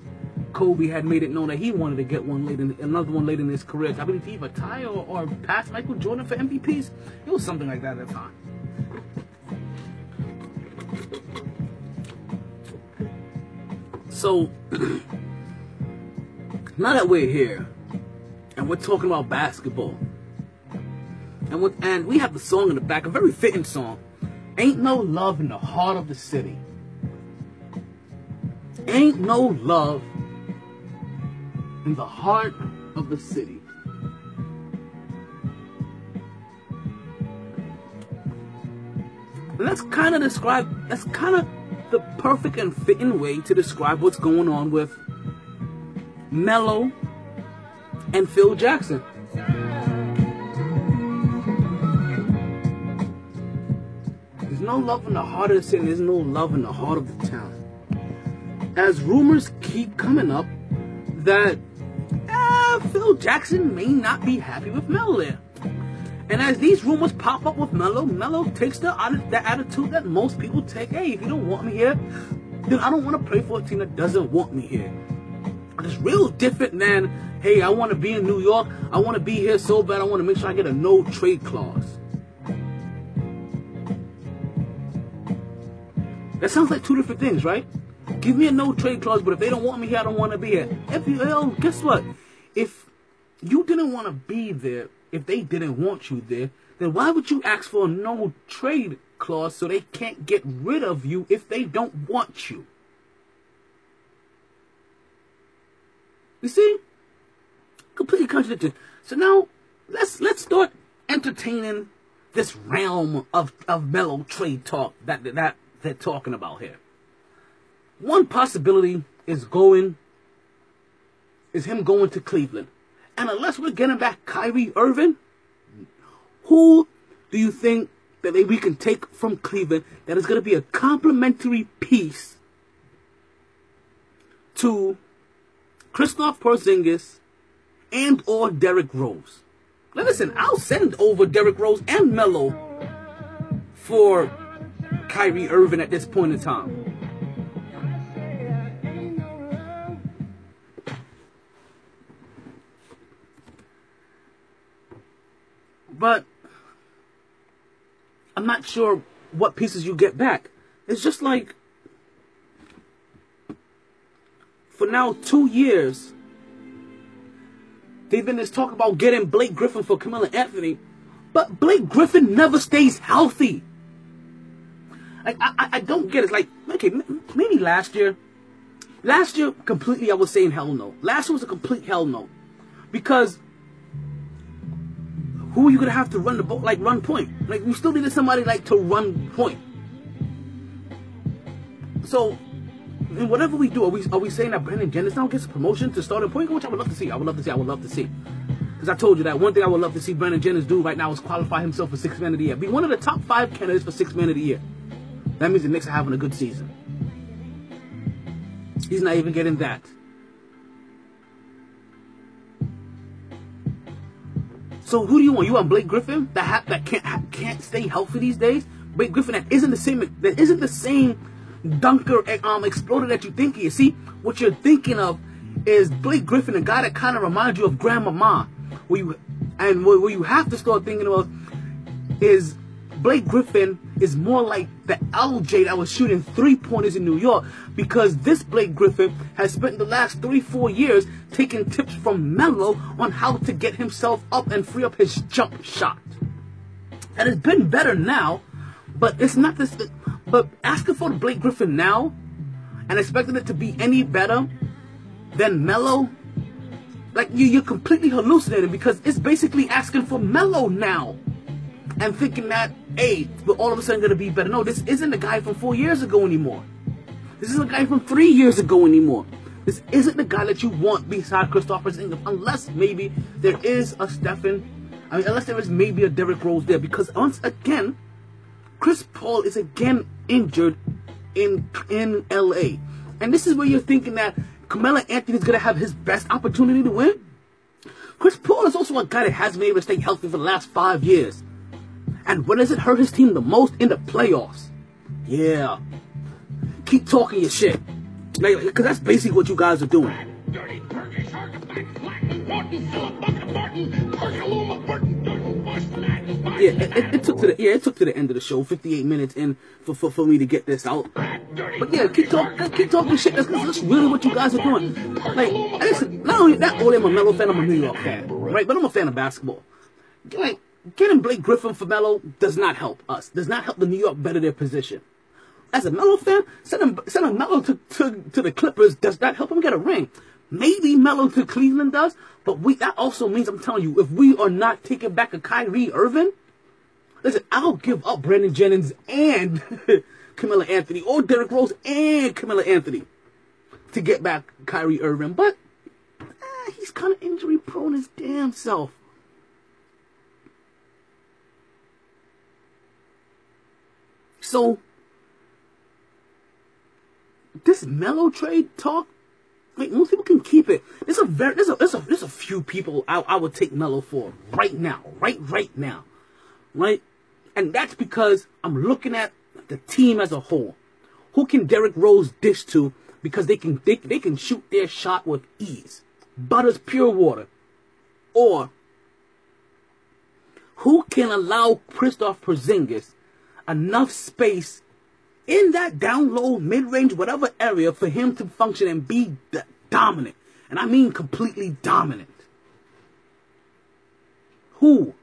Kobe had made it known that he wanted to get one later, another one later in his career. I believe he either tie or, or pass Michael Jordan for MVPs. It was something like that at the time. So now that we're here and we're talking about basketball, and with, and we have the song in the back, a very fitting song. Ain't no love in the heart of the city. Ain't no love in the heart of the city. And that's kind of describe. That's kind of the perfect and fitting way to describe what's going on with Melo and Phil Jackson. There's no love in the heart of the city, there's no love in the heart of the town. As rumors keep coming up that uh, Phil Jackson may not be happy with Melo there. And as these rumors pop up with Melo, Melo takes the, the attitude that most people take. Hey, if you don't want me here, then I don't want to play for a team that doesn't want me here. It's real different than, hey, I want to be in New York. I want to be here so bad. I want to make sure I get a no trade clause. That sounds like two different things, right? Give me a no trade clause, but if they don't want me here, I don't want to be here. Oh, guess what? If you didn't want to be there, if they didn't want you there, then why would you ask for a no trade clause so they can't get rid of you if they don't want you? You see? Completely contradicted. So now let's let's start entertaining this realm of, of Melo trade talk that, that they're talking about here. One possibility is going, is him going to Cleveland. And unless we're getting back Kyrie Irving, who do you think that we can take from Cleveland that is going to be a complementary piece to Kristaps Porzingis and or Derrick Rose? Now listen, I'll send over Derrick Rose and Melo for Kyrie Irving at this point in time. But I'm not sure what pieces you get back. It's just like for now two years they've been this talk about getting Blake Griffin for Carmelo Anthony, but Blake Griffin never stays healthy. Like I, I don't get it. Like okay, maybe last year, last year completely I was saying hell no. Last year was a complete hell no, because who are you gonna have to run the ball like run point? Like we still needed somebody like to run point. So in whatever we do, are we are we saying that Brandon Jennings now gets a promotion to starting point guard? Which I would love to see. I would love to see. I would love to see. Because I told you that one thing I would love to see Brandon Jennings do right now is qualify himself for six man of the year. Be one of the top five candidates for six man of the year. That means the Knicks are having a good season. He's not even getting that. So who do you want? You want Blake Griffin that ha- that can't ha- can't stay healthy these days? Blake Griffin that isn't the same that isn't the same dunker um exploder that you think he is. See, what you're thinking of is Blake Griffin, a guy that kind of reminds you of Grandmama. Where you and what you have to start thinking of is Blake Griffin is more like the LJ that was shooting three pointers in New York because this Blake Griffin has spent the last three, four years taking tips from Melo on how to get himself up and free up his jump shot. And it's been better now, but it's not this. But asking for Blake Griffin now and expecting it to be any better than Melo, like you, you're completely hallucinating because it's basically asking for Melo now and thinking that, hey, we're all of a sudden going to be better. No, this isn't the guy from four years ago anymore. This isn't the guy from three years ago anymore. This isn't the guy that you want beside Kristaps Porzingis, unless maybe there is a Stephen, I mean, unless there is maybe a Derrick Rose there, because once again, Chris Paul is again injured in in LA, and this is where you're thinking that Carmelo Anthony is going to have his best opportunity to win. Chris Paul is also a guy that hasn't been able to stay healthy for the last five years. And when does it hurt his team the most? In the playoffs. Yeah. Keep talking your shit. Like, Cause that's basically what you guys are doing. Yeah, it, it, took to the yeah, it took to the end of the show, 58 minutes in for, for, for me to get this out. But yeah, keep talking, uh, keep talking shit. That's, that's really what you guys are doing. Like, listen, not only that, only I'm a Melo fan, I'm a New York fan, right? But I'm a fan of basketball. Like, getting Blake Griffin for Melo does not help us. Does not help the New York better their position. As a Melo fan, sending sending Melo to, to, to the Clippers does not help him get a ring. Maybe Melo to Cleveland does, but we that also means I'm telling you, if we are not taking back a Kyrie Irving, listen, I'll give up Brandon Jennings and Carmelo Anthony, or Derrick Rose and Carmelo Anthony to get back Kyrie Irving. But eh, he's kind of injury prone his damn self. So this Melo trade talk, like most people can keep it. There's a very there's a there's a there's a few people I, I would take Melo for right now, right right now, right, and that's because I'm looking at the team as a whole. Who can Derrick Rose dish to because they can they, they can shoot their shot with ease, butters pure water, or who can allow Kristaps Porzingis enough space in that down low, mid range, whatever area for him to function and be d- dominant. And I mean completely dominant. Who?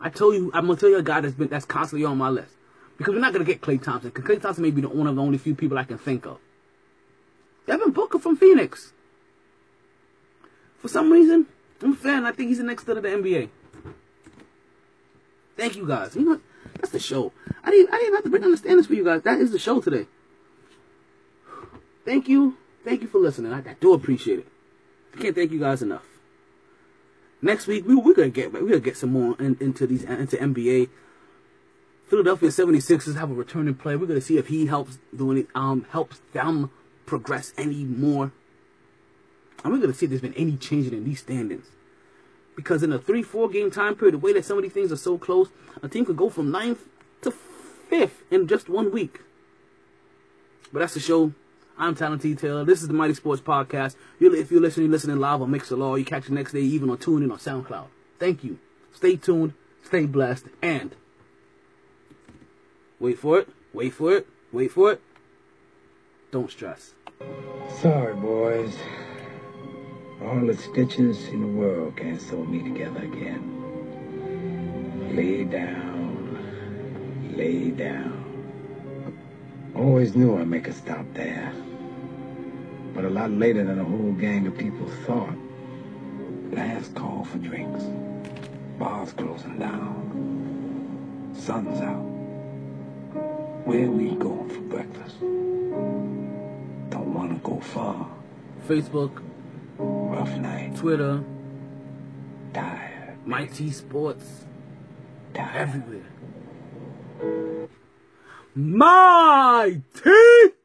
I tell you, I'm gonna tell you a guy that's been that's constantly on my list. Because we're not gonna get Klay Thompson. Because Klay Thompson may be the one of the only few people I can think of. Devin Booker from Phoenix. For some reason, I'm a fan. I think he's the next star of the NBA. Thank you guys. You know? That's the show. I didn't, I didn't have to bring the standards for you guys. That is the show today. Thank you. Thank you for listening. I, I do appreciate it. I can't thank you guys enough. Next week we we're gonna get we're gonna get some more in, into these into NBA. Philadelphia 76ers have a returning player. We're gonna see if he helps doing it um helps them progress any more. We're gonna see if there's been any changing in these standings. Because in a three, four game time period, the way that some of these things are so close, a team could go from ninth to fifth in just one week. But that's the show. I'm Talent T. Taylor. This is the MyT Sports Podcast. If you're listening, you're listening live on Mixlr You catch the next day even on TuneIn or SoundCloud. Thank you. Stay tuned. Stay blessed. And wait for it. Wait for it. Wait for it. Don't stress. Sorry, boys. All the stitches in the world can't sew me together again. Lay down. Lay down. Always knew I'd make a stop there. But a lot later than a whole gang of people thought. Last call for drinks. Bars closing down. Sun's out. Where we going for breakfast? Don't want to go far. Facebook. Rough night. Twitter. Tired. MyT Sports. Tired. Everywhere. Mighty!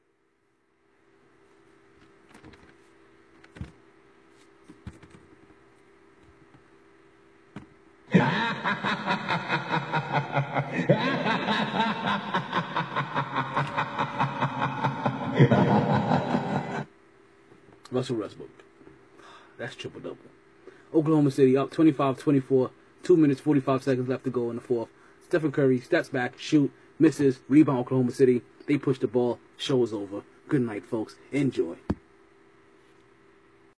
Russell Westbrook. That's triple double. Oklahoma City up 25-24. Two minutes 45 seconds left to go in the fourth. Stephen Curry steps back, shoot, misses, rebound Oklahoma City. They push the ball. Show is over. Good night, folks. Enjoy.